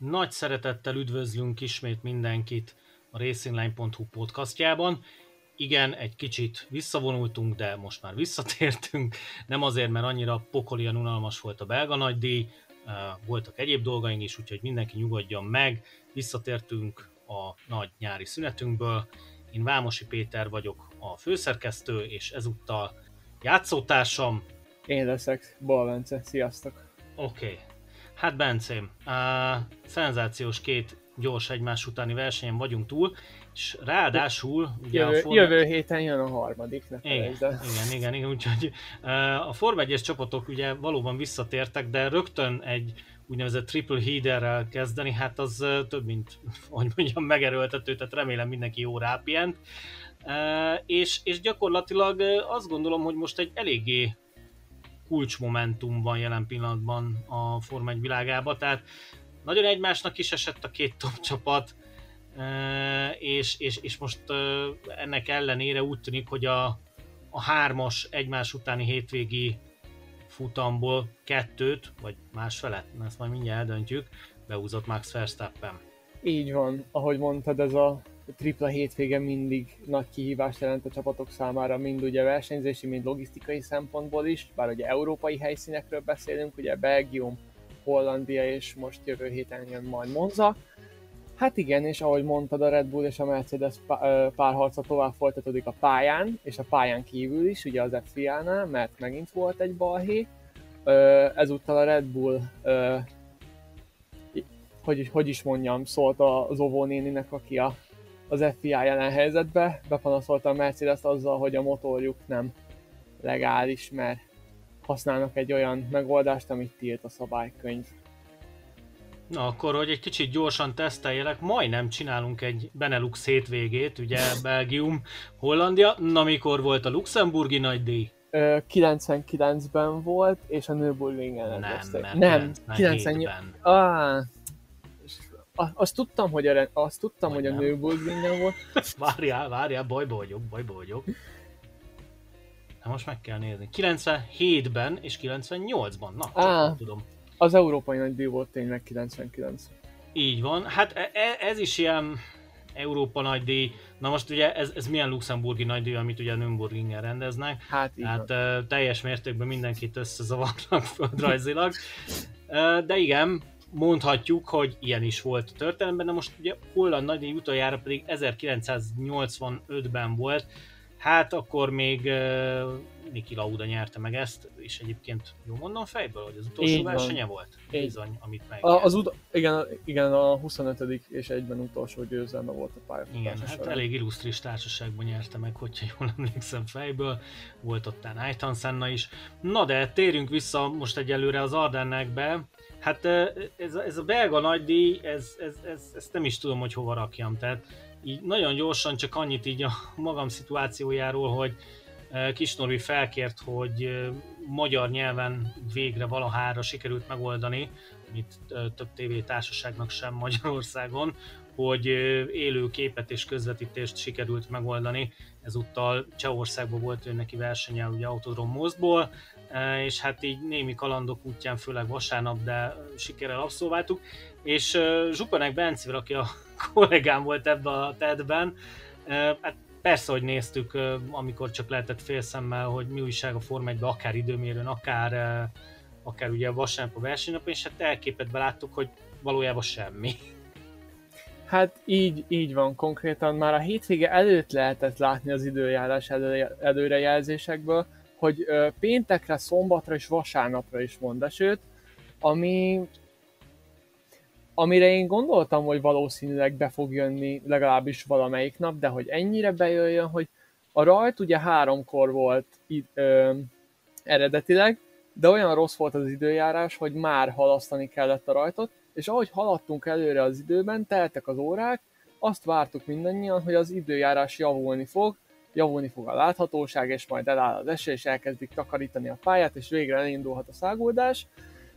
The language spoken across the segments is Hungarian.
Nagy szeretettel üdvözlünk ismét mindenkit a racingline.hu podcastjában. Igen, egy kicsit visszavonultunk, de most már visszatértünk. Nem azért, mert annyira pokolian unalmas volt a belga nagydíj, voltak egyéb dolgaink is, úgyhogy mindenki nyugodjon meg. Visszatértünk a nagy nyári szünetünkből. Én Vámosi Péter vagyok a főszerkesztő, és ezúttal játszótársam. Én leszek, Balvence, sziasztok! Oké, okay. Hát Bencém, a szenzációs két gyors egymás utáni versenyen vagyunk túl, és ráadásul... Ugye jövő, a Forma... jövő héten jön a harmadik, ne igen, igen, igen, igen, úgyhogy a Forma 1 csapatok ugye valóban visszatértek, de rögtön egy úgynevezett triple headerrel kezdeni, hát az több, mint, hogy mondjam, megerőltető, tehát remélem mindenki jó rápient. És, és gyakorlatilag azt gondolom, hogy most egy eléggé kulcsmomentum van jelen pillanatban a Forma 1 világában, tehát nagyon egymásnak is esett a két top csapat, és, és, és most ennek ellenére úgy tűnik, hogy a, a hármas egymás utáni hétvégi futamból kettőt, vagy másfelet, ezt majd mindjárt eldöntjük, beúzott Max Verstappen. Így van, ahogy mondtad, ez a tripla hétvége mindig nagy kihívást jelent a csapatok számára, mind ugye versenyzési, mind logisztikai szempontból is, bár ugye európai helyszínekről beszélünk, ugye Belgium, Hollandia és most jövő héten jön majd Monza. Hát igen, és ahogy mondtad, a Red Bull és a Mercedes párharca tovább folytatódik a pályán, és a pályán kívül is, ugye az FIA-nál, mert megint volt egy balhé. Ezúttal a Red Bull hogy, hogy is mondjam, szólt az Ovó néninek, aki a az FIA jelen helyzetbe, bepanaszolta a Mercedes azzal, hogy a motorjuk nem legális, mert használnak egy olyan megoldást, amit tilt a szabálykönyv. Na akkor, hogy egy kicsit gyorsan teszteljelek, majdnem csinálunk egy Benelux hétvégét, ugye Belgium, Hollandia, na mikor volt a luxemburgi nagydíj? 99-ben volt, és a Nürburgringen Nem, nem, 97-ben. Ah, azt tudtam, hogy a, azt tudtam, hogy a Nürburgringen volt. várjál, várjál, bajba vagyok, bajba vagyok. Na most meg kell nézni. 97-ben és 98-ban. Na, Á, tudom. Az európai nagydíj volt tényleg 99. Így van. Hát e- e- ez is ilyen Európa nagydíj. Na most ugye ez, ez milyen luxemburgi nagydíj, amit ugye Nürburgringen rendeznek. Hát így hát uh, teljes mértékben mindenkit összezavarnak földrajzilag. Uh, de igen, mondhatjuk, hogy ilyen is volt a történelemben, de most ugye holland nagydíj utoljára pedig 1985-ben volt, hát akkor még uh, Niki Lauda nyerte meg ezt, és egyébként jó mondom fejből, hogy az utolsó Így versenye van. volt? Így. Bizony, amit meg. Az ut- igen, igen, a 25. és egyben utolsó győzelme volt a pálya. Igen, hát elég illusztris társaságban nyerte meg, hogyha jól emlékszem fejből. Volt ott Ayrton Senna is. Na de térjünk vissza most egyelőre az Ardennekbe. Hát ez, ez a belga nagydíj, ez, ez, ez, ezt nem is tudom, hogy hova rakjam. Tehát így nagyon gyorsan csak annyit így a magam szituációjáról, hogy Kisnorvi felkért, hogy magyar nyelven végre valahára sikerült megoldani, amit több tévétársaságnak sem Magyarországon, hogy élő képet és közvetítést sikerült megoldani. Ezúttal Csehországban volt ő neki versenye ugye Autodrom Mostból, és hát így némi kalandok útján, főleg vasárnap, de sikerrel abszolváltuk, és Zsupanek Bencivel, aki a kollégám volt ebben a TED-ben, hát persze, hogy néztük, amikor csak lehetett félszemmel, hogy mi újság a Forma 1 akár időmérőn, akár, akár ugye a vasárnap a versenynap, és hát elképet beláttuk, hogy valójában semmi. Hát így, így van konkrétan. Már a hétvége előtt lehetett látni az időjárás elő, előrejelzésekből, hogy péntekre, szombatra és vasárnapra is mond esőt, ami amire én gondoltam, hogy valószínűleg be fog jönni legalábbis valamelyik nap, de hogy ennyire bejöjjön, hogy a rajt ugye háromkor volt ö, eredetileg, de olyan rossz volt az időjárás, hogy már halasztani kellett a rajtot, és ahogy haladtunk előre az időben, teltek az órák, azt vártuk mindannyian, hogy az időjárás javulni fog, javulni fog a láthatóság, és majd eláll az eső, és elkezdik takarítani a pályát, és végre elindulhat a száguldás.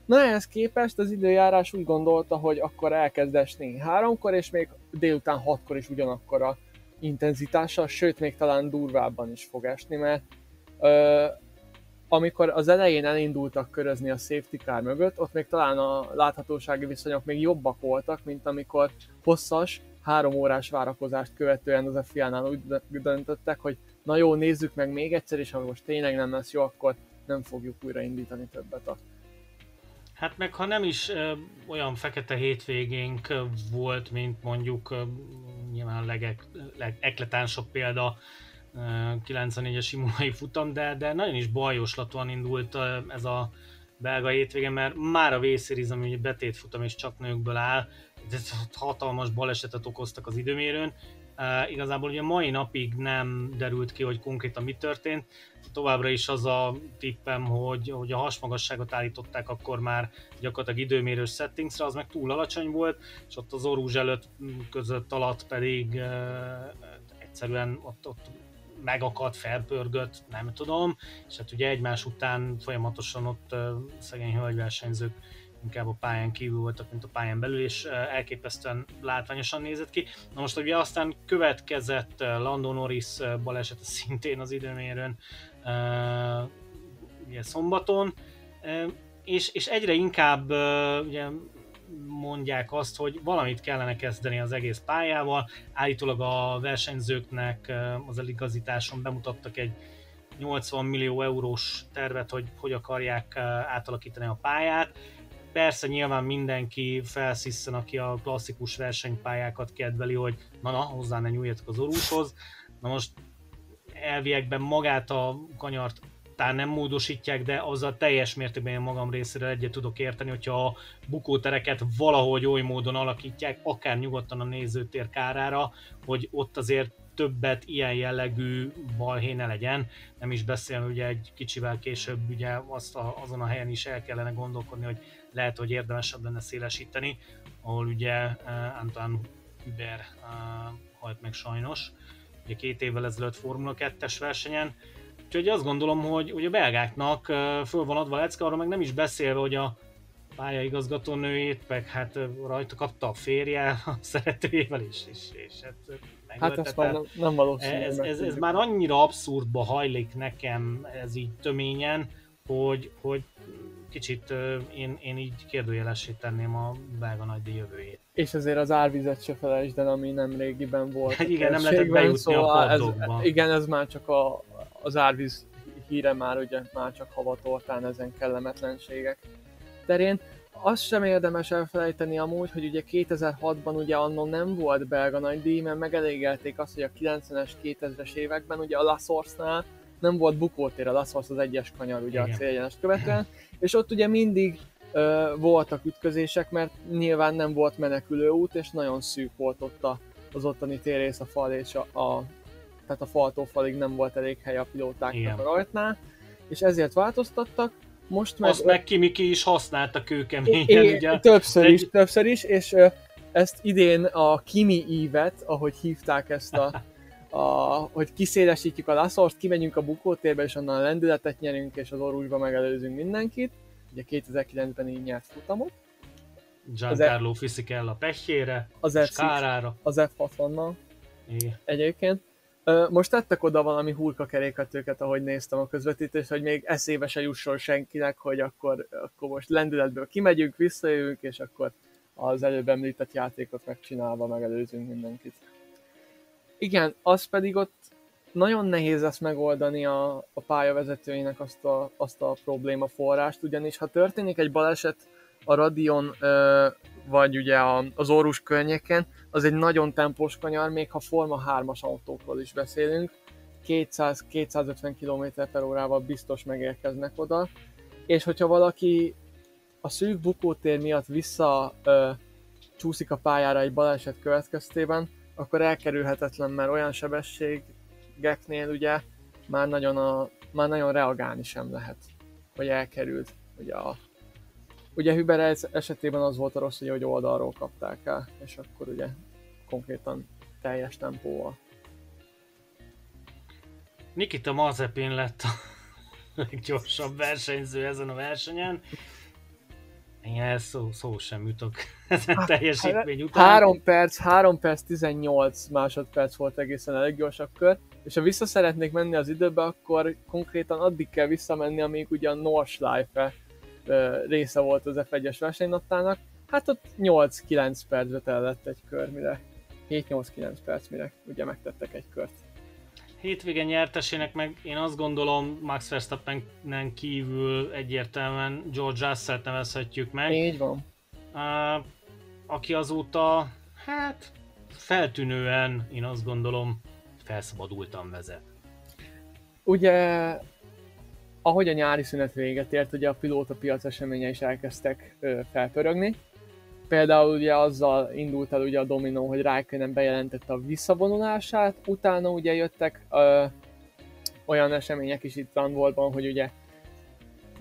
Na ehhez képest az időjárás úgy gondolta, hogy akkor elkezd esni háromkor, és még délután hatkor is ugyanakkor a intenzitással, sőt még talán durvábban is fog esni, mert ö, amikor az elején elindultak körözni a safety car mögött, ott még talán a láthatósági viszonyok még jobbak voltak, mint amikor hosszas, három órás várakozást követően az FIA-nál úgy döntöttek, hogy na jó, nézzük meg még egyszer, és ha most tényleg nem lesz jó, akkor nem fogjuk újraindítani többet a Hát meg ha nem is ö, olyan fekete hétvégénk volt, mint mondjuk ö, nyilván a legek, legekletánsabb példa 94-es imulai futam, de, de nagyon is bajoslatúan indult ez a belga hétvége, mert már a V-Series, ami betétfutam és csak nőkből áll, hatalmas balesetet okoztak az időmérőn. Uh, igazából ugye mai napig nem derült ki, hogy konkrétan mi történt. Továbbra is az a tippem, hogy, hogy a hasmagasságot állították akkor már gyakorlatilag időmérős settingsre, az meg túl alacsony volt, és ott az orúzs előtt között alatt pedig uh, egyszerűen ott, ott megakadt, felpörgött, nem tudom, és hát ugye egymás után folyamatosan ott uh, szegény hölgyversenyzők inkább a pályán kívül voltak, mint a pályán belül, és elképesztően látványosan nézett ki. Na most ugye aztán következett Lando Norris balesete szintén az időmérőn, ugye szombaton, és, és egyre inkább ugye mondják azt, hogy valamit kellene kezdeni az egész pályával. Állítólag a versenyzőknek az eligazításon bemutattak egy 80 millió eurós tervet, hogy hogy akarják átalakítani a pályát. Persze nyilván mindenki felszisszen, aki a klasszikus versenypályákat kedveli, hogy na na, hozzá ne nyúljatok az orúshoz. Na most elviekben magát a kanyart talán nem módosítják, de azzal teljes mértékben én magam részéről egyet tudok érteni, hogyha a bukótereket valahogy oly módon alakítják, akár nyugodtan a nézőtér kárára, hogy ott azért többet ilyen jellegű balhé ne legyen. Nem is beszélni, ugye egy kicsivel később ugye azt a, azon a helyen is el kellene gondolkodni, hogy lehet, hogy érdemesebb lenne szélesíteni, ahol ugye uh, Antoine Hubert uh, halt meg sajnos, ugye két évvel ezelőtt Formula 2-es versenyen, Úgyhogy azt gondolom, hogy, hogy a belgáknak föl van adva lecke, arra meg nem is beszélve, hogy a pályaigazgató nőjét, meg hát rajta kapta a férje a szeretőjével is, és, és hát Hát ez már nem, nem valószínű. Ez, ez, ez, már annyira abszurdba hajlik nekem ez így töményen, hogy, hogy kicsit én, én így kérdőjelessé tenném a belga nagydíj jövőjét. És azért az árvizet se felejtsd el, ami nem régiben volt. Hát igen, nem lehetett bejutni szóval a ez, Igen, ez már csak a, az árvíz híre már ugye már csak havatortán ezen kellemetlenségek terén. Azt sem érdemes elfelejteni amúgy, hogy ugye 2006-ban ugye annól nem volt belga nagy díj, mert megelégelték azt, hogy a 90-es, 2000-es években ugye a Lassorsnál nem volt bukótér, a Lassos az egyes kanyar ugye Igen. a céljenes követően, és ott ugye mindig ö, voltak ütközések, mert nyilván nem volt menekülő út, és nagyon szűk volt ott a, az ottani térrész a fal és a, a tehát a faltól falig nem volt elég hely a pilótáknak Igen. a rajtnál, és ezért változtattak. Most meg... Azt meg Kimiki is használta kőkeményen, é, ugye? Többször is, többször is, és ezt idén a Kimi ívet, ahogy hívták ezt a, a hogy kiszélesítjük a laszort, kimegyünk a bukótérbe, és onnan a lendületet nyerünk, és az orvusba megelőzünk mindenkit. Ugye 2009-ben így nyert futamot. Giancarlo e- Fisichella a pehjére, az F- kárára. Az F60-nal. Igen. Egyébként. Most tettek oda valami hulka keréketőket, ahogy néztem a közvetítést, hogy még eszébe se jusson senkinek, hogy akkor, akkor most lendületből kimegyünk, visszajövünk, és akkor az előbb említett játékot megcsinálva megelőzünk mindenkit. Igen, az pedig ott nagyon nehéz lesz megoldani a, a pályavezetőinek azt a, azt a probléma forrást, ugyanis ha történik egy baleset a Radion vagy ugye az Orus környéken, az egy nagyon tempós kanyar, még ha Forma 3-as autókról is beszélünk, 200-250 km per órával biztos megérkeznek oda, és hogyha valaki a szűk bukótér miatt vissza ö, csúszik a pályára egy baleset következtében, akkor elkerülhetetlen, mert olyan sebességeknél ugye már nagyon, a, már nagyon reagálni sem lehet, hogy elkerült ugye a Ugye Hüber esetében az volt a rossz, hogy oldalról kapták el, és akkor ugye konkrétan teljes tempóval. Nikita Mazepin lett a leggyorsabb versenyző ezen a versenyen. Én szó, szó sem jutok ezen Hát, teljesítmény után. 3 perc, 3 perc 18 másodperc volt egészen a leggyorsabb kör, és ha vissza szeretnék menni az időbe, akkor konkrétan addig kell visszamenni, amíg ugyan Nordschleife ö, része volt az F1-es versenynaptának. Hát ott 8-9 percbe tellett egy kör, mire 7-8-9 perc, mire ugye megtettek egy kört. Hétvége nyertesének meg én azt gondolom Max Verstappenen kívül egyértelműen George russell nevezhetjük meg. Így van. Uh, aki azóta, hát feltűnően, én azt gondolom, felszabadultan vezet. Ugye, ahogy a nyári szünet véget ért, ugye a pilóta piac eseménye is elkezdtek ö, felpörögni. Például ugye azzal indult el ugye a dominó, hogy Raikkonen bejelentette a visszavonulását, utána ugye jöttek ö, olyan események is itt Zandvoortban, hogy ugye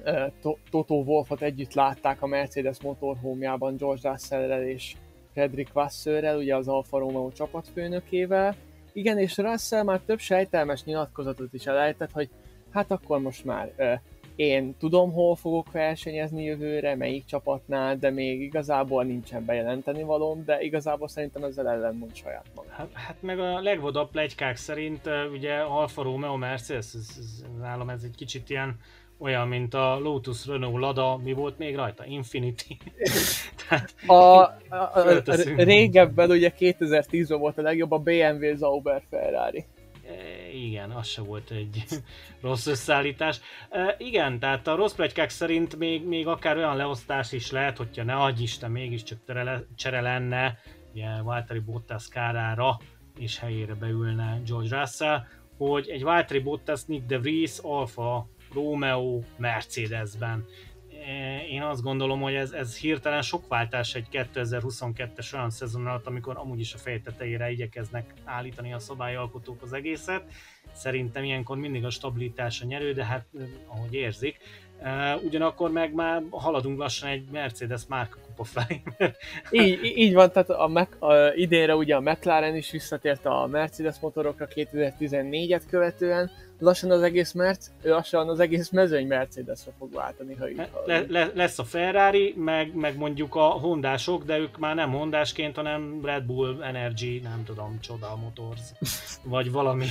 ö, To- Toto Wolfot együtt látták a Mercedes motorhómjában George Russell-rel és Fredrik Vassörrel, ugye az Alfa Romeo csapatfőnökével. Igen, és Russell már több sejtelmes nyilatkozatot is elejtett, hogy hát akkor most már ö, én tudom, hol fogok versenyezni jövőre, melyik csapatnál, de még igazából nincsen bejelenteni valóm, de igazából szerintem ezzel ellenmond saját maga. Hát, hát meg a legvodabb plegykák szerint ugye Alfa Romeo Mercedes, ez, ez, nálam ez egy kicsit ilyen olyan, mint a Lotus Renault Lada, mi volt még rajta? Infinity. Tehát, a, a, a, Fölteszünk. régebben ugye 2010-ben volt a legjobb a BMW Zauber Ferrari. Igen, az se volt egy rossz összeállítás. E, igen, tehát a rossz plegykák szerint még, még akár olyan leosztás is lehet, hogyha ne adj Isten, mégiscsak tere le- csere lenne, ugye Valtteri Bottas kárára, és helyére beülne George Russell, hogy egy Valtteri Bottas, Nick de Vries, Alfa Romeo Mercedesben. Én azt gondolom, hogy ez, ez hirtelen sok váltás egy 2022-es olyan szezon alatt, amikor amúgy is a fej tetejére igyekeznek állítani a szabályalkotók az egészet. Szerintem ilyenkor mindig a stabilitás a nyerő, de hát eh, ahogy érzik. Eh, Ugyanakkor meg már haladunk lassan egy Mercedes márka kupa felé, Így, így van, tehát a, Mac, a, idénre ugye a McLaren is visszatért a Mercedes motorokra 2014-et követően, lassan az egész Merc, lassan az egész mezőny Mercedesre fog váltani, ha így le, le, lesz a Ferrari, meg, meg mondjuk a hondások, de ők már nem hondásként, hanem Red Bull Energy, nem tudom, Csoda Motors, vagy valami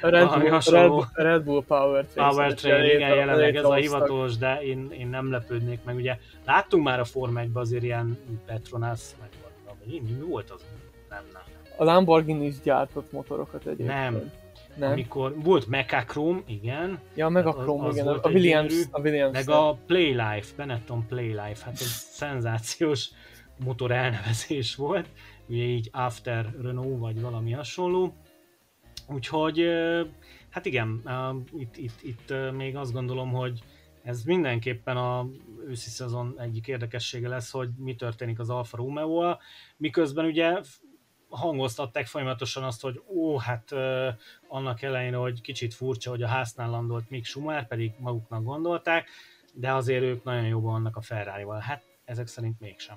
Red valami Bull, hasonló. Red, Red Bull Power Train. Powertrain, igen, jelenleg ez a hivatalos, de én, én nem lepődnék meg. Ugye láttunk már a Forma 1 azért ilyen Petronas, meg valami, mi, mi volt az? Nem, nem. A Lamborghini is gyártott motorokat egyébként. Nem. Nem. Amikor volt Mechachrome, igen, Ja, meg a Az- Chrome, az igen, volt a egy Williams, gyönyörű, a Williams. meg a Playlife, Benetton Playlife, hát ez szenzációs motor elnevezés volt, ugye így After Renault, vagy valami hasonló. Úgyhogy, hát igen, itt, itt, itt még azt gondolom, hogy ez mindenképpen a őszi szezon egyik érdekessége lesz, hogy mi történik az Alfa Romeo-val, miközben ugye hangoztatták folyamatosan azt, hogy ó, hát ö, annak elején, hogy kicsit furcsa, hogy a háznál landolt Mick Schumacher, pedig maguknak gondolták, de azért ők nagyon jobban vannak a Ferrari-val. Hát ezek szerint mégsem.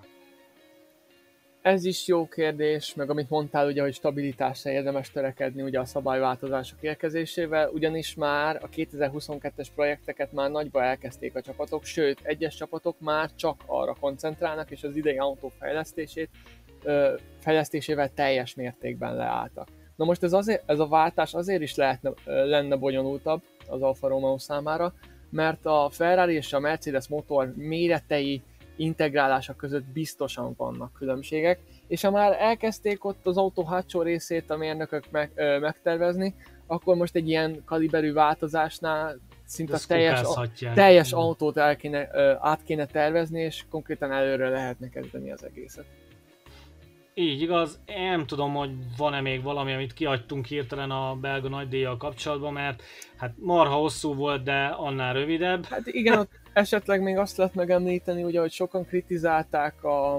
Ez is jó kérdés, meg amit mondtál, ugye, hogy stabilitásra érdemes törekedni ugye a szabályváltozások érkezésével, ugyanis már a 2022-es projekteket már nagyba elkezdték a csapatok, sőt, egyes csapatok már csak arra koncentrálnak, és az idei autó fejlesztését, fejlesztésével teljes mértékben leálltak. Na most ez, azért, ez a váltás azért is lehetne, lenne bonyolultabb az Alfa Romeo számára, mert a Ferrari és a Mercedes motor méretei, integrálása között biztosan vannak különbségek, és ha már elkezdték ott az autó hátsó részét a mérnökök meg, ö, megtervezni, akkor most egy ilyen kaliberű változásnál szinte Ezt teljes, a, teljes autót el kéne, ö, át kéne tervezni, és konkrétan előre lehetne kezdeni az egészet. Így igaz, nem tudom, hogy van-e még valami, amit kiadtunk hirtelen a belga nagydíjjal kapcsolatban, mert hát marha hosszú volt, de annál rövidebb. Hát igen, esetleg még azt lehet megemlíteni, ugye, hogy sokan kritizálták a,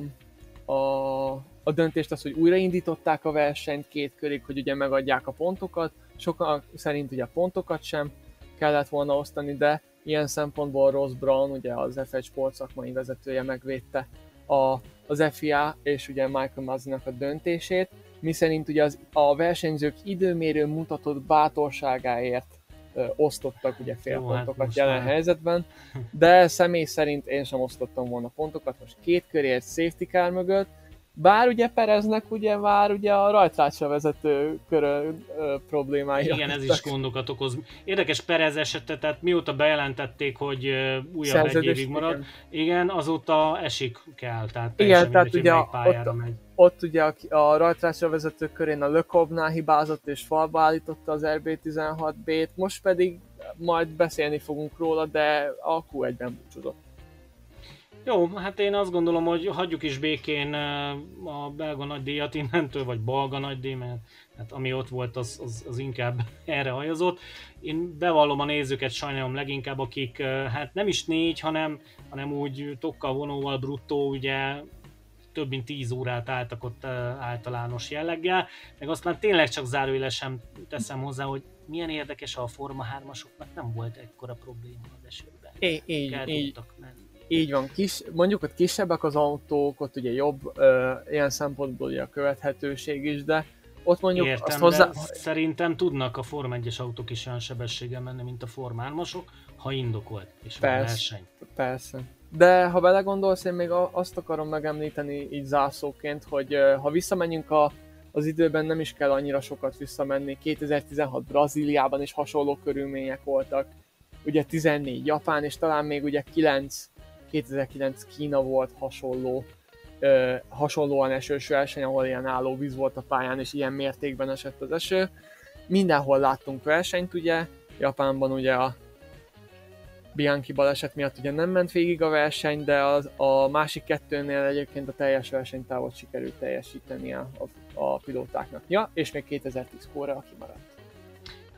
a, a döntést, az, hogy újraindították a versenyt két körig, hogy ugye megadják a pontokat. Sokan szerint ugye a pontokat sem kellett volna osztani, de ilyen szempontból Ross Brown, ugye az F1 sport szakmai vezetője megvédte a, az FIA és ugye Michael Mazzinak a döntését, miszerint ugye az, a versenyzők időmérő mutatott bátorságáért osztottak ugye hát pontokat most jelen már. helyzetben, de személy szerint én sem osztottam volna pontokat, most két köré egy safety car mögött, bár ugye Pereznek ugye már ugye a rajtrácsra vezető körön ö, problémái Igen, ez is gondokat okoz. Érdekes Perez esete, tehát mióta bejelentették, hogy újabb egy Szerződést, évig marad, igen. igen, azóta esik kell, tehát Igen, tehát mindegy, hogy ugye pályára ott- megy. Ott ugye a, a rajtrácsra vezető körén a Lökobnál hibázott és falba állította az RB16B-t, most pedig majd beszélni fogunk róla, de a Q1-ben búcsúzott. Jó, hát én azt gondolom, hogy hagyjuk is békén ö, a belga nagydíjat innentől, vagy balga nagydíj, mert hát ami ott volt, az, az, az inkább erre hajazott. Én bevallom a nézőket sajnálom leginkább, akik ö, hát nem is négy, hanem, hanem úgy tokkal vonóval bruttó, ugye több mint 10 órát álltak ott ö, általános jelleggel, meg azt már tényleg csak zárójelesen teszem hozzá, hogy milyen érdekes a Forma 3-asoknak nem volt ekkora probléma az esőben. Így, így, így, menni. Így van, kis, mondjuk ott kisebbek az autók, ott ugye jobb ö, ilyen szempontból ugye a követhetőség is, de ott mondjuk Értem, azt hozzá... szerintem tudnak a Forma 1-es autók is olyan sebességgel menni, mint a Forma 3-asok, ha indokolt, és van Persze. verseny. Persze. De ha belegondolsz, én még azt akarom megemlíteni így zászlóként, hogy ha visszamegyünk a, az időben, nem is kell annyira sokat visszamenni. 2016 Brazíliában is hasonló körülmények voltak. Ugye 14 Japán, és talán még ugye 9, 2009 Kína volt hasonló, ö, hasonlóan esős verseny, ahol ilyen álló víz volt a pályán, és ilyen mértékben esett az eső. Mindenhol láttunk versenyt, ugye, Japánban ugye a Bianchi baleset miatt ugye nem ment végig a verseny, de az, a másik kettőnél egyébként a teljes versenytávot sikerült teljesítenie a, a pilótáknak. Ja, és még 2010 kóra kimaradt.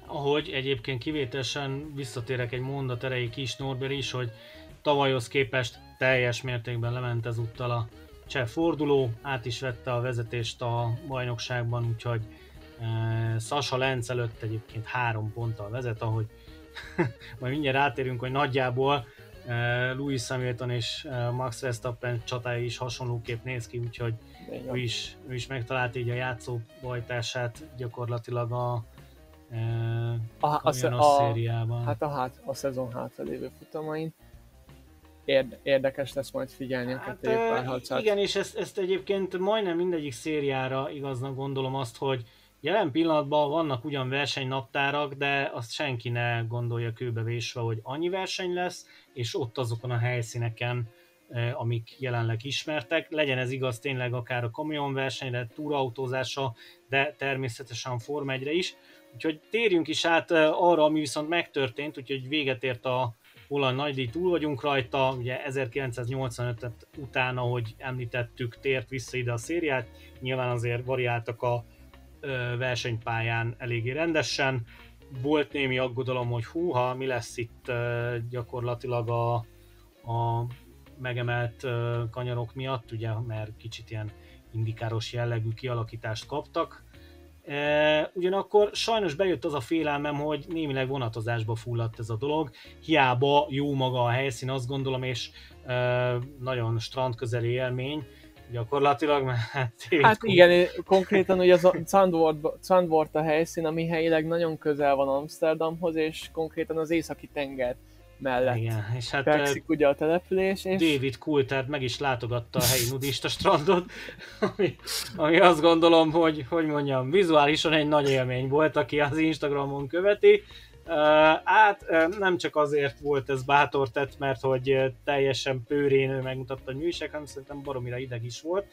Ahogy egyébként kivételesen visszatérek egy mondat erejéig Kis Norbert is, hogy tavalyhoz képest teljes mértékben lement ezúttal a cseh forduló, át is vette a vezetést a bajnokságban, úgyhogy e, Sasa Lenz előtt egyébként három ponttal vezet, ahogy majd mindjárt rátérünk, hogy nagyjából e, Louis Hamilton és e, Max Verstappen csatája is hasonlóképp néz ki, úgyhogy ő is, ő is megtalált így a játszóbajtását gyakorlatilag a, e, a, a, a, szériában. hát a, hát, a szezon hátralévő futamain. Érde, érdekes lesz majd figyelni a Hát, kettőjük ö, párharcát. igen, és ezt, ezt egyébként majdnem mindegyik szériára igaznak gondolom azt, hogy jelen pillanatban vannak ugyan versenynaptárak, de azt senki ne gondolja kőbevésve, hogy annyi verseny lesz, és ott azokon a helyszíneken, amik jelenleg ismertek. Legyen ez igaz tényleg akár a kamionversenyre, túrautózásra, de természetesen a Forma 1-re is. Úgyhogy térjünk is át arra, ami viszont megtörtént, úgyhogy véget ért a holland nagydíj, túl vagyunk rajta, ugye 1985 után, ahogy említettük, tért vissza ide a szériát, nyilván azért variáltak a ö, versenypályán eléggé rendesen, volt némi aggodalom, hogy húha, mi lesz itt ö, gyakorlatilag a, a megemelt ö, kanyarok miatt, ugye, mert kicsit ilyen indikáros jellegű kialakítást kaptak. E, ugyanakkor sajnos bejött az a félelmem, hogy némileg vonatozásba fulladt ez a dolog. Hiába jó maga a helyszín, azt gondolom, és e, nagyon strandközeli élmény, gyakorlatilag, mert hát, Hát igen, konkrétan ugye az Zandvoort, Zandvoort a helyszín, ami helyileg nagyon közel van Amsterdamhoz, és konkrétan az északi tenger mellett Igen, és hát fekszik ugye a település, és David Coulthard meg is látogatta a helyi nudista strandot, ami, ami azt gondolom, hogy, hogy mondjam, vizuálisan egy nagy élmény volt, aki az Instagramon követi. Uh, hát uh, nem csak azért volt ez bátor tett, mert hogy uh, teljesen pőrén ő megmutatta, hogy műség, hanem szerintem baromira ideg is volt,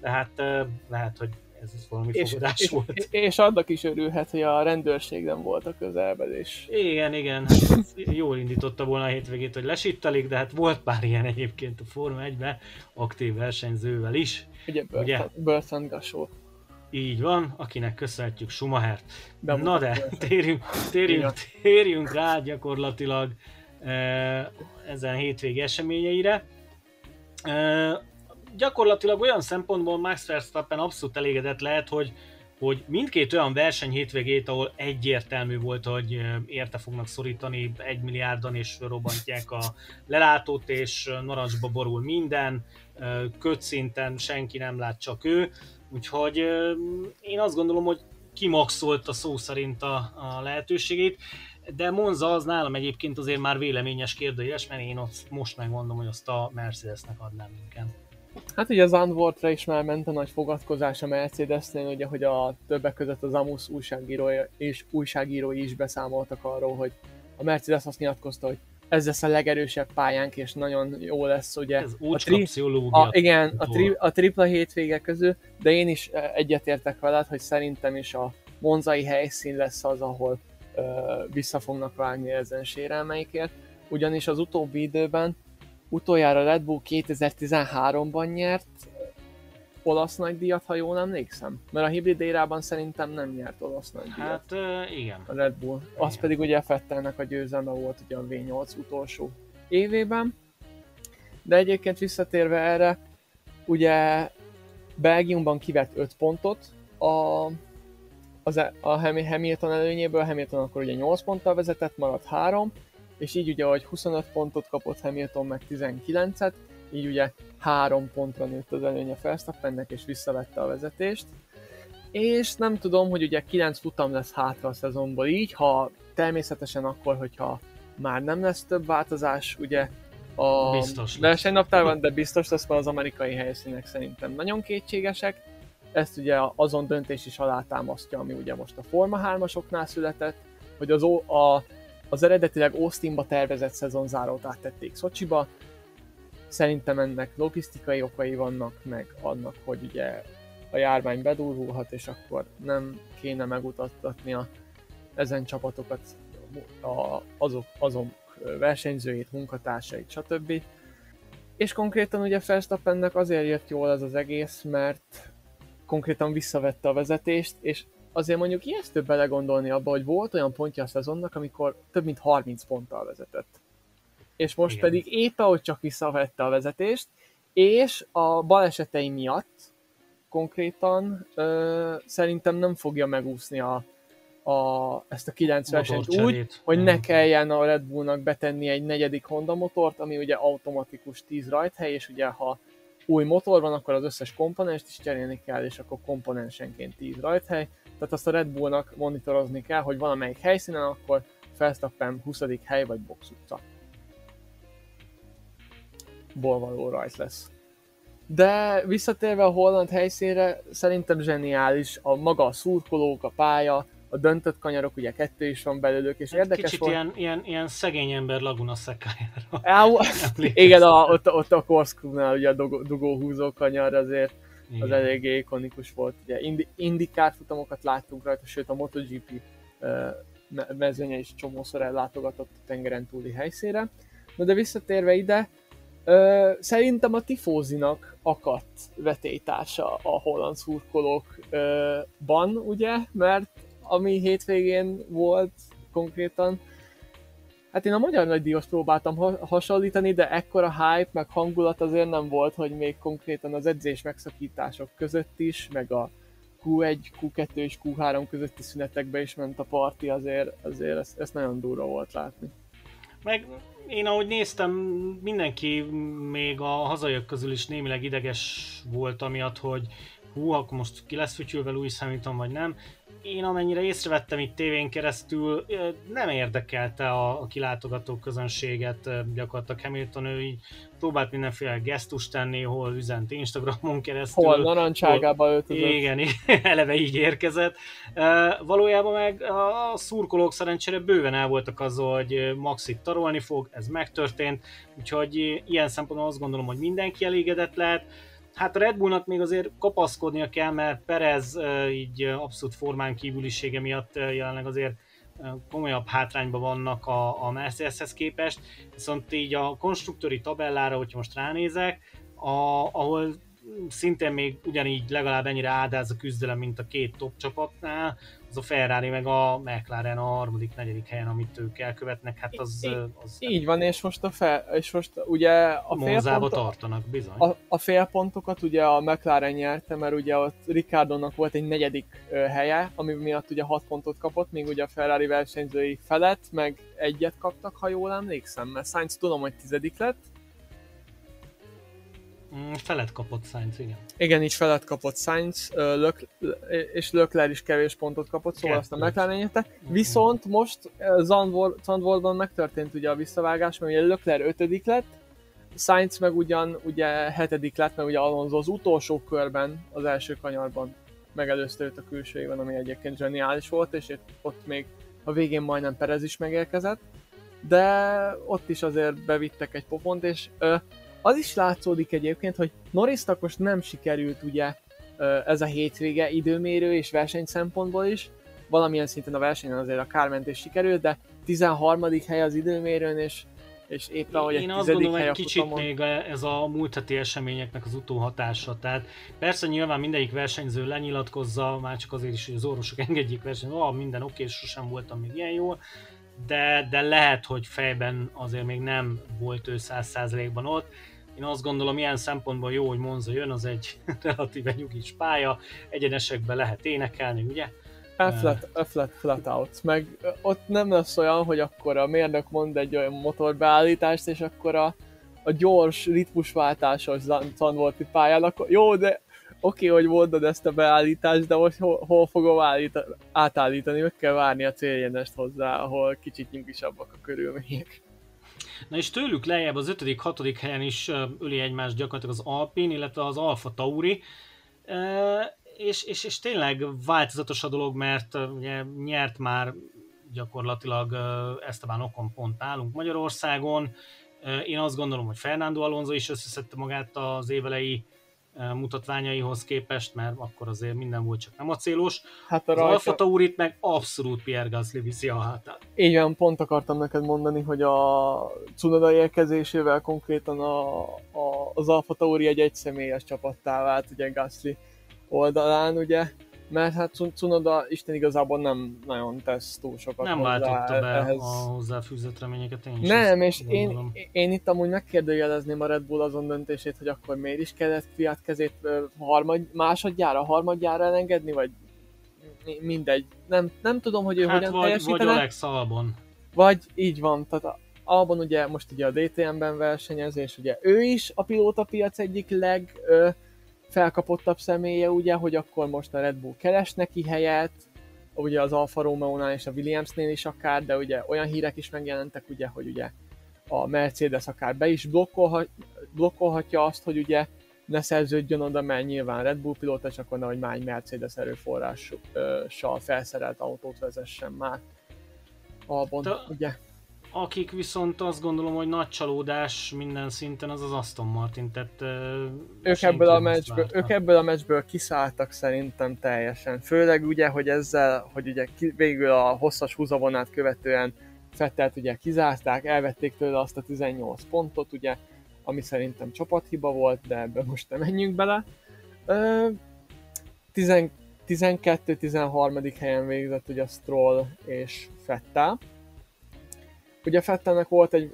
de hát uh, lehet, hogy ez valami és, fogadás és, volt. és, és annak is örülhet, hogy a rendőrség nem volt a közelben, és Igen, igen, hát jól indította volna a hétvégét, hogy lesittelik, de hát volt pár ilyen egyébként a Forma 1-ben, aktív versenyzővel is. ugye Ugye? Burton, Gasol. Így van, akinek köszönhetjük Schumachert. Na de, térjünk, térjünk, térjünk rá gyakorlatilag e, ezen hétvégi eseményeire. Gyakorlatilag olyan szempontból Max Verstappen abszolút elégedett lehet, hogy hogy mindkét olyan verseny hétvégét, ahol egyértelmű volt, hogy érte fognak szorítani egy milliárdan, és robbantják a lelátót, és narancsba borul minden, kötszinten senki nem lát, csak ő. Úgyhogy én azt gondolom, hogy kimaxolt a szó szerint a, a lehetőségét. de Monza az nálam egyébként azért már véleményes kérdőjes, mert én ott most megmondom, hogy azt a Mercedesnek adnám inkább. Hát ugye az Zandvoortra is már ment a nagy fogadkozás a Mercedesnél, ugye, hogy a többek között az Amus újságírói és újságírói is beszámoltak arról, hogy a Mercedes azt nyilatkozta, hogy ez lesz a legerősebb pályánk, és nagyon jó lesz, ugye. Ez a, tri- a Igen, a, tri- a tripla hétvége közül, de én is egyetértek veled, hogy szerintem is a monzai helyszín lesz az, ahol ö, vissza fognak vágni ezen sérelmeikért, ugyanis az utóbbi időben utoljára Red Bull 2013-ban nyert olasz nagydíjat, ha jól emlékszem. Mert a hibrid érában szerintem nem nyert olasz nagydíjat. Hát uh, igen. A Red Bull. Igen. Az pedig ugye Fettelnek a győzelme volt ugye a V8 utolsó évében. De egyébként visszatérve erre, ugye Belgiumban kivett 5 pontot a, az, e- a Hamilton előnyéből, Hamilton akkor ugye 8 ponttal vezetett, maradt 3, és így ugye, hogy 25 pontot kapott Hamilton, meg 19-et, így ugye 3 pontra nőtt az előnye Verstappennek, és visszavette a vezetést. És nem tudom, hogy ugye 9 futam lesz hátra a szezonból így, ha természetesen akkor, hogyha már nem lesz több változás, ugye a biztos versenynaptárban, de biztos lesz, mert az amerikai helyszínek szerintem nagyon kétségesek. Ezt ugye azon döntés is alátámasztja, ami ugye most a Forma 3-asoknál született, hogy az, a, az eredetileg Austinba tervezett szezonzárót áttették Szocsiba. Szerintem ennek logisztikai okai vannak, meg annak, hogy ugye a járvány bedurulhat, és akkor nem kéne megutattatni a, ezen csapatokat, a, azok, azok versenyzőit, munkatársait, stb. És konkrétan ugye Verstappennek azért jött jól ez az egész, mert konkrétan visszavette a vezetést, és azért mondjuk ijesztő belegondolni abba, hogy volt olyan pontja a szezonnak, amikor több mint 30 ponttal vezetett. És most Igen. pedig éppen, hogy csak visszavette a vezetést, és a balesetei miatt konkrétan ö, szerintem nem fogja megúszni a, a, ezt a 9 versenyt úgy, hogy ne kelljen a Red Bullnak betenni egy negyedik Honda motort, ami ugye automatikus 10 rajthely, és ugye ha új motor van, akkor az összes komponenst is cserélni kell, és akkor komponensenként 10 rajthely. Tehát azt a Red Bullnak monitorozni kell, hogy valamelyik helyszínen, akkor Verstappen 20. hely vagy box utca. Ból való rajt lesz. De visszatérve a holland helyszínre, szerintem zseniális a maga a szurkolók, a pálya, a döntött kanyarok, ugye kettő is van belőlük, és hát érdekes Kicsit volt. Ilyen, ilyen, ilyen szegény ember Laguna szekájára. Igen, a, ott, ott a Korszkúnál ugye a dugó, dugóhúzó kanyar azért igen. az eléggé ikonikus volt. Ugye Indi, Indikár futamokat láttunk rajta, sőt a MotoGP uh, mezőnye is csomószor ellátogatott a tengeren túli helyszínre. Na de visszatérve ide, uh, szerintem a tifózinak akadt vetélytársa a holland szurkolókban, ugye, mert ami hétvégén volt konkrétan. Hát én a magyar nagydíjas próbáltam ha- hasonlítani, de ekkora hype, meg hangulat azért nem volt, hogy még konkrétan az edzés megszakítások között is, meg a Q1, Q2 és Q3 közötti szünetekbe is ment a parti, azért, azért ezt, ezt nagyon durva volt látni. Meg én ahogy néztem, mindenki még a hazaiak közül is némileg ideges volt amiatt, hogy hú, akkor most ki lesz fütyülve Louis Hamilton vagy nem én amennyire észrevettem itt tévén keresztül, nem érdekelte a, a kilátogató közönséget gyakorlatilag Hamilton, ő így próbált mindenféle gesztust tenni, hol üzent Instagramon keresztül. Hol narancságába öltözött. Igen, eleve így érkezett. Valójában meg a szurkolók szerencsére bőven el voltak azzal, hogy Maxit tarolni fog, ez megtörtént, úgyhogy ilyen szempontból azt gondolom, hogy mindenki elégedett lehet Hát a Red Bullnak még azért kapaszkodnia kell, mert Perez így abszolút formán kívülisége miatt jelenleg azért komolyabb hátrányban vannak a, a Mercedeshez képest, viszont így a konstruktőri tabellára, hogyha most ránézek, a, ahol szintén még ugyanígy legalább ennyire ádáz a küzdelem, mint a két top csapatnál, az a Ferrari meg a McLaren a harmadik, negyedik helyen, amit ők elkövetnek, hát az... Az így van, és most, a fel, és most ugye a félpontok, tartanak, bizony. A, a félpontokat ugye a McLaren nyerte, mert ugye ott Ricardónak volt egy negyedik helye, ami miatt ugye 6 pontot kapott, míg ugye a Ferrari versenyzői felett, meg egyet kaptak, ha jól emlékszem, mert Sainz tudom, hogy tizedik lett, felet kapott Sainz, igen. Igen, így felet kapott Sainz, Lök, és Lökler is kevés pontot kapott, szóval azt a McLaren nyerte. Viszont most Zandvoortban megtörtént ugye a visszavágás, mert ugye Lökler ötödik lett, Sainz meg ugyan ugye hetedik lett, mert ugye Alonso az utolsó körben, az első kanyarban megelőzte őt a külsőjében, ami egyébként zseniális volt, és ott még a végén majdnem Perez is megérkezett, de ott is azért bevittek egy pofont, és ö, az is látszódik egyébként, hogy Norrisnak most nem sikerült ugye ez a hétvége időmérő és verseny szempontból is, valamilyen szinten a versenyen azért a kármentés sikerült, de 13. hely az időmérőn, és és éppen hogy Én azt gondolom, hogy kicsit futamon... még ez a múlt heti eseményeknek az utóhatása. Tehát persze nyilván mindegyik versenyző lenyilatkozza, már csak azért is, hogy az orvosok engedjék versenyt, ah, minden oké, és sosem voltam még ilyen jól, de, de lehet, hogy fejben azért még nem volt ő száz százalékban ott. Én azt gondolom, ilyen szempontból jó, hogy Monza jön, az egy relatíve nyugis pálya, egyenesekben lehet énekelni, ugye? Flat, flat, flat out. Meg ott nem lesz olyan, hogy akkor a mérnök mond egy olyan motorbeállítást, és akkor a, a gyors ritmusváltásos Zandvoorti pályán, akkor jó, de oké, okay, hogy mondod ezt a beállítást, de most hol, hol fogom állítani, átállítani, meg kell várni a céljenest hozzá, ahol kicsit nyugisabbak a körülmények. Na és tőlük lejjebb az 5.-6. helyen is öli egymást gyakorlatilag az Alpin, illetve az Alfa Tauri és, és, és tényleg változatos a dolog, mert ugye nyert már gyakorlatilag Esteban Okon pont nálunk Magyarországon. Én azt gondolom, hogy Fernando Alonso is összeszedte magát az évelei mutatványaihoz képest, mert akkor azért minden volt csak nem acélos. Hát a rajta... az Alfa Taurit meg abszolút Pierre Gasly viszi a hátát. Így van, pont akartam neked mondani, hogy a Cunoda érkezésével konkrétan a, a, az Alfa Tauri egy egyszemélyes csapattá vált, ugye Gasly oldalán, ugye, mert hát Cunoda Isten igazából nem nagyon tesz túl sokat Nem váltotta be ehhez. a hozzáfűzött reményeket, én is Nem, és én, én itt amúgy megkérdőjelezném a Red Bull azon döntését, hogy akkor miért is kellett Fiat kezét harmad, másodjára, harmadjára elengedni, vagy mindegy. Nem, nem tudom, hogy ő hát hogyan vagy. Vagy Alex Albon. Vagy így van, tehát Albon ugye most ugye a DTM-ben versenyez, és ugye ő is a pilótapiac egyik leg... Ö, felkapottabb személye, ugye, hogy akkor most a Red Bull keres neki helyet, ugye az Alfa Romeo-nál és a Williamsnél is akár, de ugye olyan hírek is megjelentek, ugye, hogy ugye a Mercedes akár be is blokkolhat, blokkolhatja azt, hogy ugye ne szerződjön oda, mert nyilván Red Bull pilóta, csak onnan, hogy már egy Mercedes erőforrással felszerelt autót vezessen már. Albon, Te, ugye? Akik viszont azt gondolom, hogy nagy csalódás minden szinten, az az Aston Martin, tehát ők ebből, a meccsből, ők ebből a meccsből kiszálltak szerintem teljesen. Főleg ugye, hogy ezzel, hogy ugye végül a hosszas húzavonát követően Fettelt ugye kizárták, elvették tőle azt a 18 pontot, ugye, ami szerintem csapathiba volt, de ebbe most nem menjünk bele. 12-13. helyen végzett ugye Stroll és Fettel Ugye Fettelnek volt egy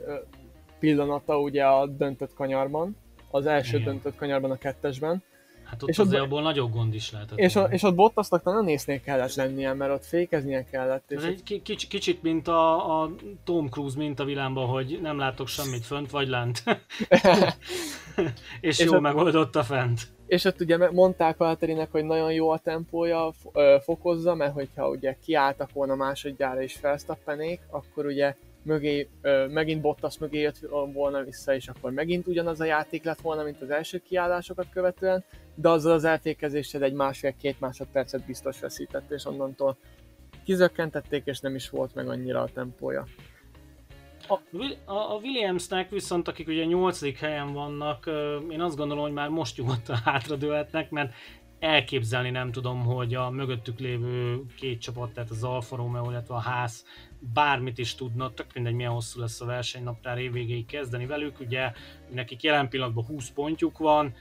pillanata ugye a döntött kanyarban, az első Igen. döntött kanyarban a kettesben. Hát ott és azért ott, abból nagyobb gond is lehetett. És, a, és ott Bottasnak nagyon észnél kellett lennie, mert ott fékeznie kellett. És Ez egy kicsit, kicsit mint a, a Tom Cruise mint a világban, hogy nem látok semmit fönt vagy lent. és, és jól ott, megoldotta fent. És ott ugye mondták Valterinek, hogy nagyon jó a tempója, fokozza, mert hogyha ugye kiálltak volna másodjára is felsztappenék, akkor ugye mögé, ö, megint Bottas mögé jött volna vissza, és akkor megint ugyanaz a játék lett volna, mint az első kiállásokat követően, de azzal az elfékezéssel egy másfél-két másodpercet biztos veszített, és onnantól kizökkentették, és nem is volt meg annyira a tempója. A, a Williamsnek viszont, akik ugye 8. helyen vannak, én azt gondolom, hogy már most nyugodtan hátradőlhetnek, mert elképzelni nem tudom, hogy a mögöttük lévő két csapat, tehát az Alfa Romeo, illetve a ház bármit is tudna, tök mindegy milyen hosszú lesz a versenynaptár évvégéig kezdeni velük, ugye nekik jelen pillanatban 20 pontjuk van,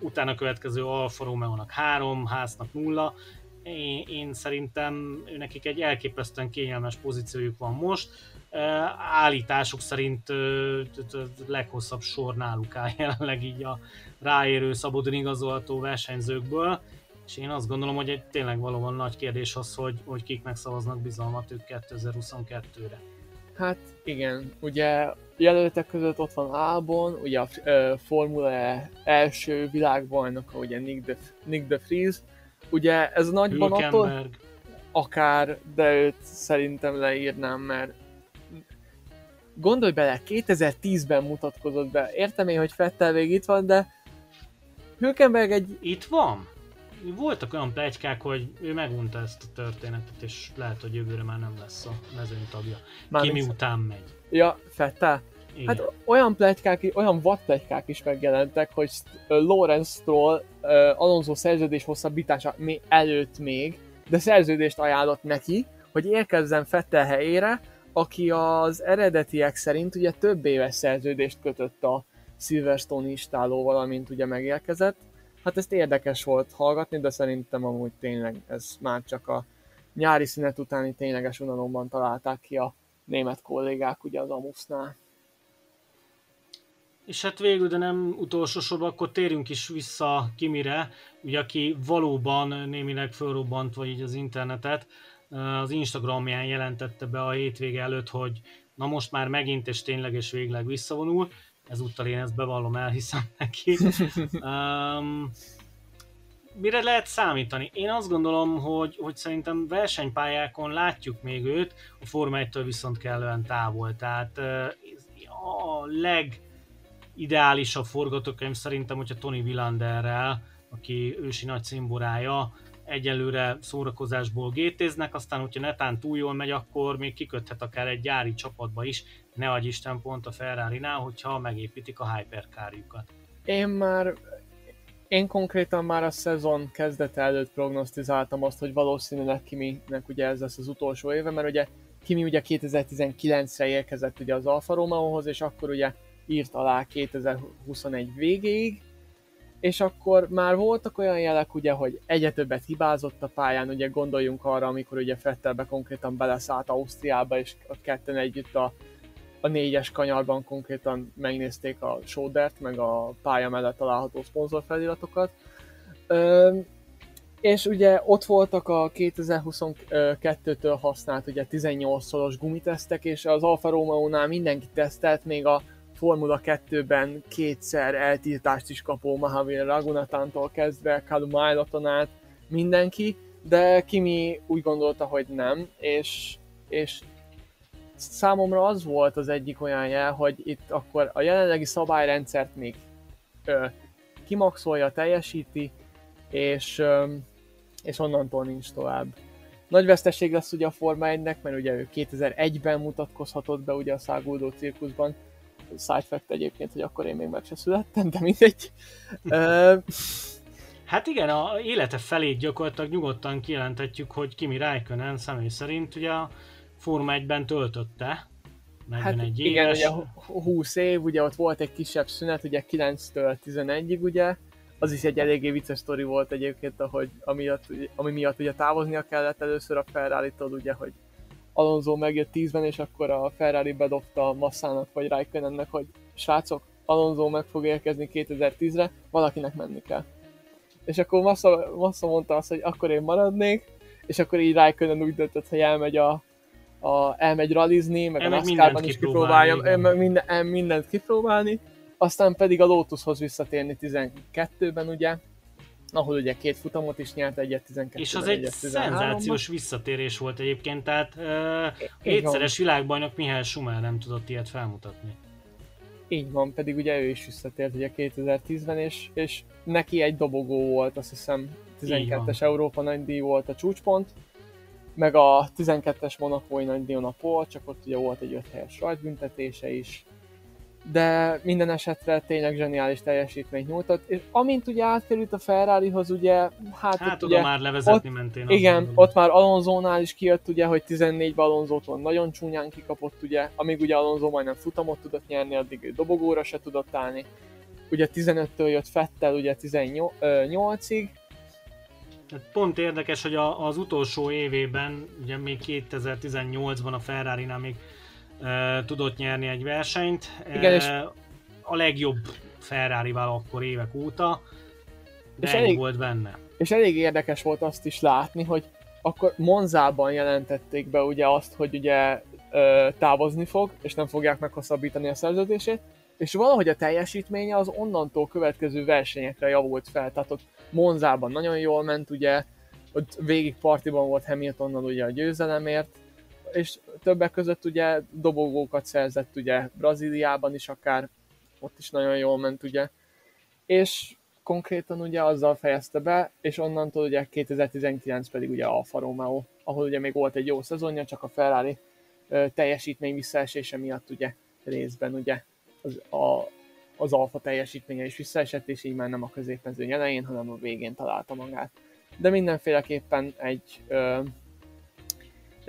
utána következő Alfa Romeo-nak 3, háznak 0, én, én szerintem nekik egy elképesztően kényelmes pozíciójuk van most, állításuk szerint leghosszabb sor náluk áll jelenleg így a ráérő szabadon igazolható versenyzőkből, és én azt gondolom, hogy egy tényleg valóban nagy kérdés az, hogy, hogy kik megszavaznak bizalmat ők 2022-re. Hát igen, ugye jelöltek között ott van Albon, ugye a uh, Formula E első világbajnoka, ugye Nick de, Nick de Vries, ugye ez nagyban attól, akár, de őt szerintem leírnám, mert gondolj bele, 2010-ben mutatkozott be. Értem én, hogy Fettel még itt van, de Hülkenberg egy... Itt van? Voltak olyan plegykák, hogy ő megunta ezt a történetet, és lehet, hogy jövőre már nem lesz a mezőny tagja. Már Kimi után megy. Ja, Fettel? Igen. Hát olyan plegykák, olyan vadplegykák is megjelentek, hogy Lawrence Stroll Alonso szerződés hosszabbítása előtt még, de szerződést ajánlott neki, hogy érkezzen Fettel helyére, aki az eredetiek szerint ugye több éves szerződést kötött a Silverstone istálóval, amint ugye megérkezett. Hát ezt érdekes volt hallgatni, de szerintem amúgy tényleg ez már csak a nyári szünet utáni tényleges unalomban találták ki a német kollégák ugye az Amusnál. És hát végül, de nem utolsó sorban, akkor térjünk is vissza Kimire, ugye aki valóban némileg fölrobbant, vagy így az internetet, az Instagramján jelentette be a hétvége előtt, hogy na most már megint és tényleg és végleg visszavonul, ezúttal én ezt bevallom, elhiszem neki. Um, mire lehet számítani? Én azt gondolom, hogy, hogy szerintem versenypályákon látjuk még őt, a Forma 1 viszont kellően távol. Tehát a legideálisabb forgatókönyv szerintem, hogyha Tony Villanderrel, aki ősi nagy szimborája, egyelőre szórakozásból gétéznek, aztán hogyha netán túl jól megy, akkor még kiköthet akár egy gyári csapatba is, ne adj Isten pont a Ferrari-nál, hogyha megépítik a hyperkárjukat. Én már én konkrétan már a szezon kezdete előtt prognosztizáltam azt, hogy valószínűleg Kiminek ugye ez lesz az utolsó éve, mert ugye Kimi ugye 2019-re érkezett ugye az Alfa Romeo-hoz, és akkor ugye írt alá 2021 végéig, és akkor már voltak olyan jelek, ugye, hogy egyre többet hibázott a pályán, ugye gondoljunk arra, amikor ugye Fettelbe konkrétan beleszállt Ausztriába, és a ketten együtt a, a négyes kanyarban konkrétan megnézték a sódert, meg a pálya mellett található szponzorfeliratokat. És ugye ott voltak a 2022-től használt ugye 18-szoros gumitesztek, és az Alfa Romeo-nál mindenki tesztelt, még a Formula 2-ben kétszer eltiltást is kapó Mahavir Ragunatántól kezdve, Callum Ailoton át mindenki, de Kimi úgy gondolta, hogy nem, és, és számomra az volt az egyik olyan jel, hogy itt akkor a jelenlegi szabályrendszert még ö, kimaxolja, teljesíti, és, ö, és onnantól nincs tovább. Nagy veszteség lesz ugye a Forma 1-nek, mert ugye ő 2001-ben mutatkozhatott be ugye a száguldó cirkuszban, side fact egyébként, hogy akkor én még meg se születtem, de mindegy. Hát igen, a élete felét gyakorlatilag nyugodtan kijelenthetjük, hogy Kimi Räikkönen személy szerint ugye a Forma 1-ben töltötte, 41 hát éves. igen, ugye 20 év, ugye ott volt egy kisebb szünet, ugye 9-től 11-ig ugye, az is egy eléggé vicces sztori volt egyébként, ahogy, amiatt, ami miatt ugye távoznia kellett először a ferrari ugye, hogy Alonso megjött 10-ben, és akkor a Ferrari bedobta Massának vagy Raikkonennek, hogy srácok, Alonso meg fog érkezni 2010-re, valakinek menni kell. És akkor Massa, Massa mondta azt, hogy akkor én maradnék, és akkor így Raikkonen úgy döntött, hogy elmegy a, a elmegy rallizni, meg el a NASCAR-ban is kipróbálja, minden, mindent kipróbálni, aztán pedig a Lotushoz visszatérni 12-ben ugye, ahol ugye két futamot is nyert, egyet 12 És az egy szenzációs visszatérés volt egyébként, tehát uh, hétszeres világbajnok Mihály Schumer nem tudott ilyet felmutatni. Így van, pedig ugye ő is visszatért ugye 2010-ben, és, és neki egy dobogó volt, azt hiszem 12-es Európa nagydíj volt a csúcspont, meg a 12-es Monakói nagydíjon a Pol, csak ott ugye volt egy 5 helyes rajtbüntetése is, de minden esetre tényleg zseniális teljesítményt nyújtott, és amint ugye átkerült a Ferrarihoz, ugye, hát, hát ugye, már levezetni ott, mentén. Igen, mondom. ott már Alonso-nál is kijött ugye, hogy 14-ben Alonso-tól nagyon csúnyán kikapott ugye, amíg ugye Alonso majdnem futamot tudott nyerni, addig ő dobogóra se tudott állni. Ugye 15-től jött Fettel ugye 18-ig, Hát pont érdekes, hogy a, az utolsó évében, ugye még 2018-ban a Ferrari-nál még tudott nyerni egy versenyt. Igen, és a legjobb Ferrari-val akkor évek óta, de és elég, volt benne. És elég érdekes volt azt is látni, hogy akkor Monzában jelentették be ugye azt, hogy ugye ö, távozni fog, és nem fogják meghosszabbítani a szerződését, és valahogy a teljesítménye az onnantól következő versenyekre javult fel, tehát ott Monzában nagyon jól ment, ugye, ott végig partiban volt Hamiltonnal ugye a győzelemért, és többek között ugye dobogókat szerzett ugye Brazíliában is akár, ott is nagyon jól ment ugye, és konkrétan ugye azzal fejezte be, és onnantól ugye 2019 pedig ugye Alfa Romeo, ahol ugye még volt egy jó szezonja, csak a Ferrari teljesítmény visszaesése miatt ugye részben ugye az, a, az alfa teljesítménye is visszaesett, és így már nem a középmezőny elején, hanem a végén találta magát. De mindenféleképpen egy, ö,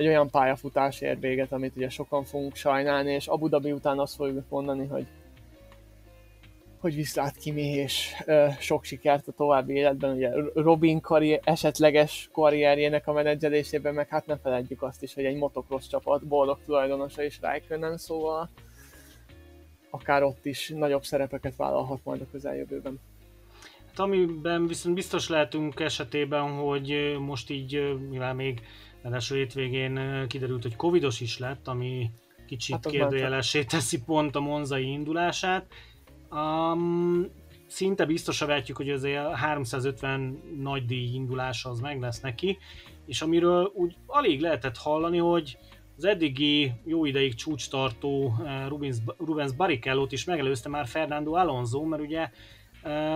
egy olyan pályafutás ér véget, amit ugye sokan fogunk sajnálni, és Abu Dhabi után azt fogjuk mondani, hogy hogy viszlát Kimi, és ö, sok sikert a további életben, ugye Robin karrier, esetleges karrierjének a menedzselésében, meg hát ne feledjük azt is, hogy egy motocross csapat boldog tulajdonosa is Raikkonen, szóval akár ott is nagyobb szerepeket vállalhat majd a közeljövőben. Hát amiben viszont biztos lehetünk esetében, hogy most így, mivel még ráadásul hétvégén kiderült, hogy covidos is lett, ami kicsit hát kérdőjelessé teszi pont a monzai indulását. Um, szinte biztosra vetjük, hogy azért 350 nagy díj indulása az meg lesz neki, és amiről úgy alig lehetett hallani, hogy az eddigi jó ideig csúcstartó Rubens, Rubens Barrichello-t is megelőzte már Fernando Alonso, mert ugye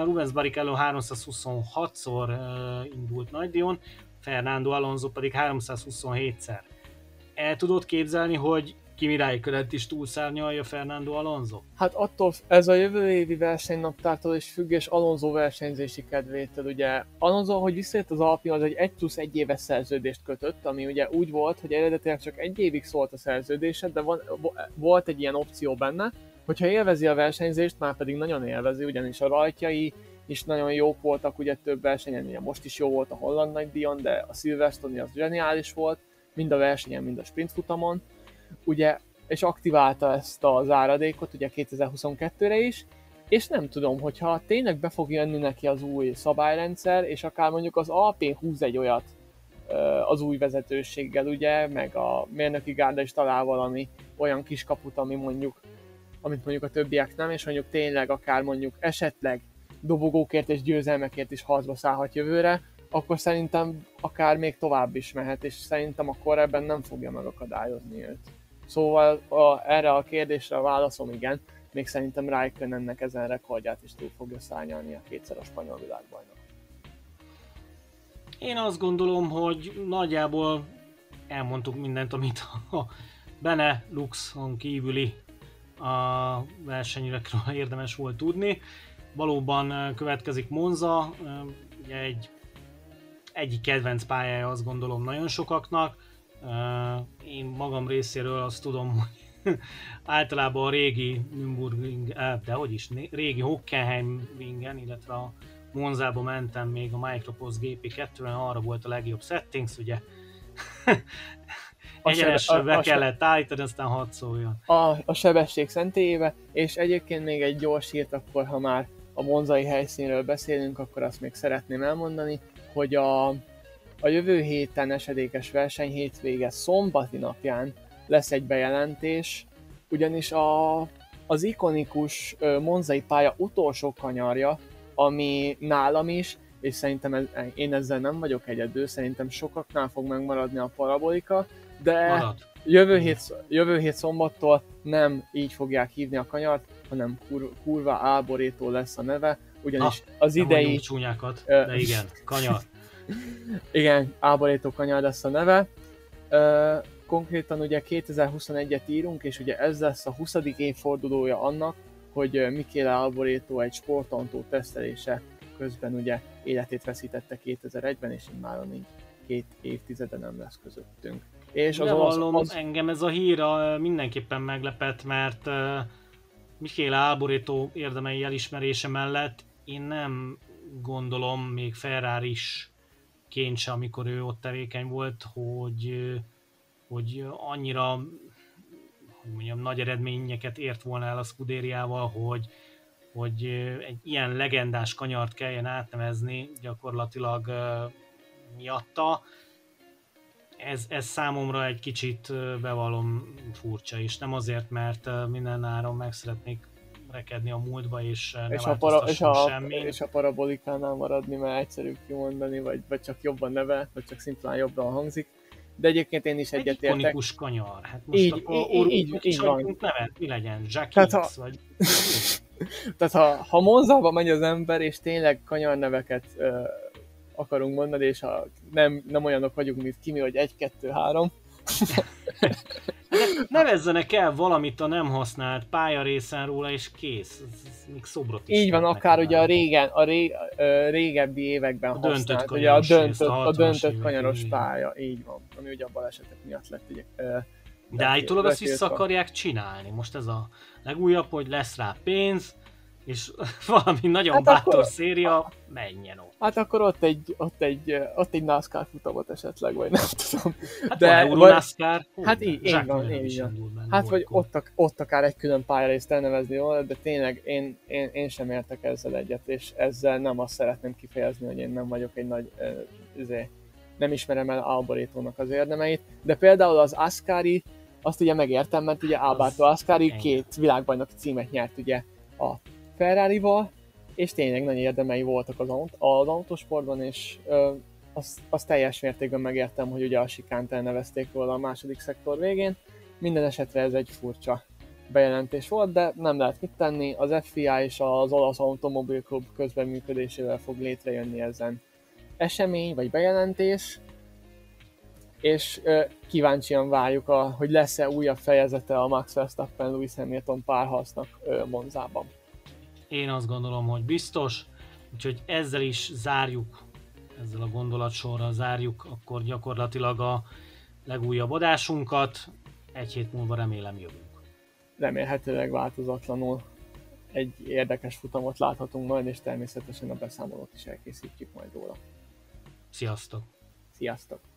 Rubens Barrichello 326-szor eh, indult nagydíjon, Fernando Alonso pedig 327-szer. El tudod képzelni, hogy Kimi Räikkönen is túlszárnyalja Fernando Alonso? Hát attól ez a jövő évi versenynaptártól is függ, és Alonso versenyzési kedvétől. Ugye Alonso, hogy visszajött az Alpin, az egy 1 plusz 1 éves szerződést kötött, ami ugye úgy volt, hogy eredetileg csak egy évig szólt a szerződésed, de van, volt egy ilyen opció benne, hogyha élvezi a versenyzést, már pedig nagyon élvezi, ugyanis a rajtjai is nagyon jók voltak, ugye több versenyen, ugye most is jó volt a holland nagy Dion, de a Silverstone az zseniális volt, mind a versenyen, mind a sprint futamon, ugye, és aktiválta ezt az áradékot ugye 2022-re is, és nem tudom, hogyha tényleg be fog jönni neki az új szabályrendszer, és akár mondjuk az AP húz egy olyat az új vezetőséggel, ugye, meg a mérnöki gárda is talál valami olyan kis kaput, ami mondjuk, amit mondjuk a többiek nem, és mondjuk tényleg akár mondjuk esetleg dobogókért és győzelmekért is harcba szállhat jövőre, akkor szerintem akár még tovább is mehet, és szerintem akkor ebben nem fogja megakadályozni őt. Szóval a, erre a kérdésre a válaszom igen, még szerintem Raikkonennek ezen rekordját is túl fogja szárnyalni a kétszer a spanyol világbajnok. Én azt gondolom, hogy nagyjából elmondtuk mindent, amit a Bene Luxon kívüli a versenyekről érdemes volt tudni. Valóban következik Monza, ugye egy egyik kedvenc pályája azt gondolom nagyon sokaknak. Én magam részéről azt tudom, hogy általában a régi Nürburgring, de hogy is, régi Hockenheimringen, illetve a Monzába mentem még a Micropost GP2-ben, arra volt a legjobb settings, ugye egyenesre be kellett állítani, aztán hadd szóljon. A, a sebesség szentélyébe, és egyébként még egy gyors hírt, akkor ha már a monzai helyszínről beszélünk, akkor azt még szeretném elmondani, hogy a, a jövő héten esedékes verseny hétvége szombati napján lesz egy bejelentés, ugyanis a, az ikonikus Monzai pálya utolsó kanyarja, ami nálam is, és szerintem ez, én ezzel nem vagyok egyedül, szerintem sokaknál fog megmaradni a parabolika, de jövő hét, jövő hét szombattól nem így fogják hívni a kanyart, hanem kur, kurva áborétó lesz a neve, ugyanis ha, az idei... csúnyákat, de igen, kanyar. igen, áborétó kanyar lesz a neve. Ö, konkrétan ugye 2021-et írunk, és ugye ez lesz a 20. évfordulója annak, hogy Mikéle Alborétó egy sportantó tesztelése közben ugye életét veszítette 2001-ben, és már így két évtizede nem lesz közöttünk. És az, az, az... engem ez a hír mindenképpen meglepett, mert Mikéle Alborétó érdemei elismerése mellett én nem gondolom még Ferrari is kéntse, amikor ő ott tevékeny volt, hogy, hogy annyira hogy mondjam, nagy eredményeket ért volna el a Scuderiával, hogy, hogy egy ilyen legendás kanyart kelljen átnevezni gyakorlatilag miatta. Ez, ez számomra egy kicsit bevallom furcsa is. Nem azért, mert minden áron meg szeretnék rekedni a múltba, és ne és a, para, és, a, semmi. és a parabolikánál maradni, mert egyszerű kimondani, vagy, vagy csak jobban neve, vagy csak szimplán jobban hangzik. De egyébként én is egy egyetértek. Egy ikonikus kanyar. Hát most így, akkor így, így, így van. nevet, mi legyen? Jack Tehát, ha... vagy... Tehát ha, ha Monzába megy az ember, és tényleg kanyarneveket uh, akarunk mondani, és ha nem, nem olyanok vagyunk, mint Kimi, hogy 1, 2, 3, Nevezzenek el valamit a nem használt pálya róla, és kész. Ez, ez még szobrot is Így van, akár ugye a régen, a ré, a régebbi években a használt, ugye a döntött, a, a döntött kanyaros így. pálya, így van, ami ugye a balesetek miatt lett ugye, de állítólag azt vissza akarják csinálni. Most ez a legújabb, hogy lesz rá pénz, és valami nagyon hát bátor akkor, széria, menjen ott. Hát akkor ott egy, ott egy, ott egy NASCAR futamot esetleg, vagy nem tudom. Hát De, van vagy, NASCAR? Hát így, így van, így van. Hát vagy ott, ott akár egy külön pályarészt elnevezni volna, de tényleg én, én, én sem értek ezzel egyet, és ezzel nem azt szeretném kifejezni, hogy én nem vagyok egy nagy, uh, nem ismerem el Alborétónak az érdemeit, de például az Ascari, azt ugye megértem, mert ugye Alberto Ascari két világbajnoki címet nyert ugye a Ferrari-val, és tényleg nagy érdemei voltak az, aut- az autósportban, és ö, azt, azt teljes mértékben megértem, hogy ugye a sikánt elnevezték róla a második szektor végén. Minden esetre ez egy furcsa bejelentés volt, de nem lehet mit tenni. Az FIA és az Olasz Automobil Club közbeműködésével fog létrejönni ezen esemény vagy bejelentés, és ö, kíváncsian várjuk, a, hogy lesz-e újabb fejezete a Max Verstappen-Lewis Hamilton párharcnak Monzában. Én azt gondolom, hogy biztos, úgyhogy ezzel is zárjuk, ezzel a gondolatsorral zárjuk akkor gyakorlatilag a legújabb adásunkat. Egy hét múlva remélem jövünk. Remélhetőleg változatlanul egy érdekes futamot láthatunk majd, és természetesen a beszámolót is elkészítjük majd róla. Sziasztok! Sziasztok!